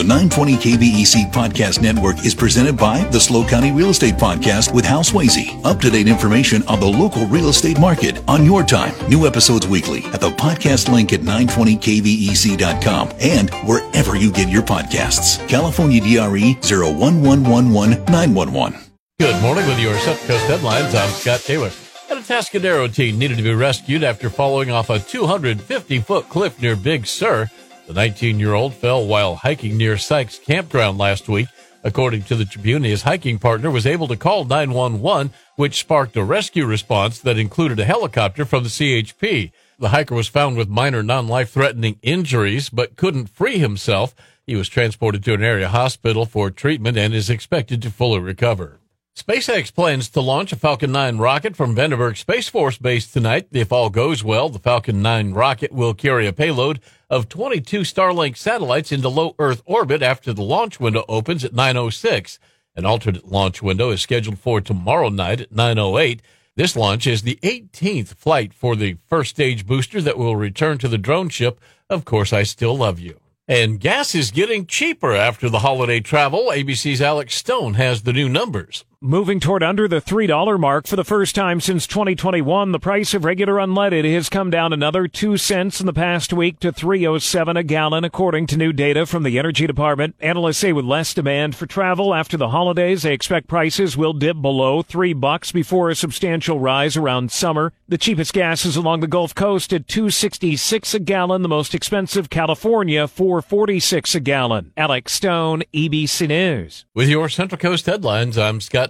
The 920 KVEC Podcast Network is presented by the SLO County Real Estate Podcast with Hal Swayze. Up to date information on the local real estate market on your time. New episodes weekly at the podcast link at 920kvec.com and wherever you get your podcasts. California DRE 01111 Good morning with your Central Coast headlines. I'm Scott Taylor. And Atascadero teen needed to be rescued after falling off a 250 foot cliff near Big Sur. The 19 year old fell while hiking near Sykes Campground last week. According to the Tribune, his hiking partner was able to call 911, which sparked a rescue response that included a helicopter from the CHP. The hiker was found with minor non life threatening injuries, but couldn't free himself. He was transported to an area hospital for treatment and is expected to fully recover. SpaceX plans to launch a Falcon 9 rocket from Vandenberg Space Force Base tonight. If all goes well, the Falcon 9 rocket will carry a payload of 22 Starlink satellites into low Earth orbit after the launch window opens at 906. An alternate launch window is scheduled for tomorrow night at 908. This launch is the 18th flight for the first stage booster that will return to the drone ship. Of course, I still love you. And gas is getting cheaper after the holiday travel. ABC's Alex Stone has the new numbers. Moving toward under the $3 mark for the first time since 2021, the price of regular unleaded has come down another 2 cents in the past week to 307 a gallon according to new data from the Energy Department. Analysts say with less demand for travel after the holidays, they expect prices will dip below 3 bucks before a substantial rise around summer. The cheapest gas is along the Gulf Coast at 266 a gallon, the most expensive California 446 a gallon. Alex Stone, ABC News. With your Central Coast headlines, I'm Scott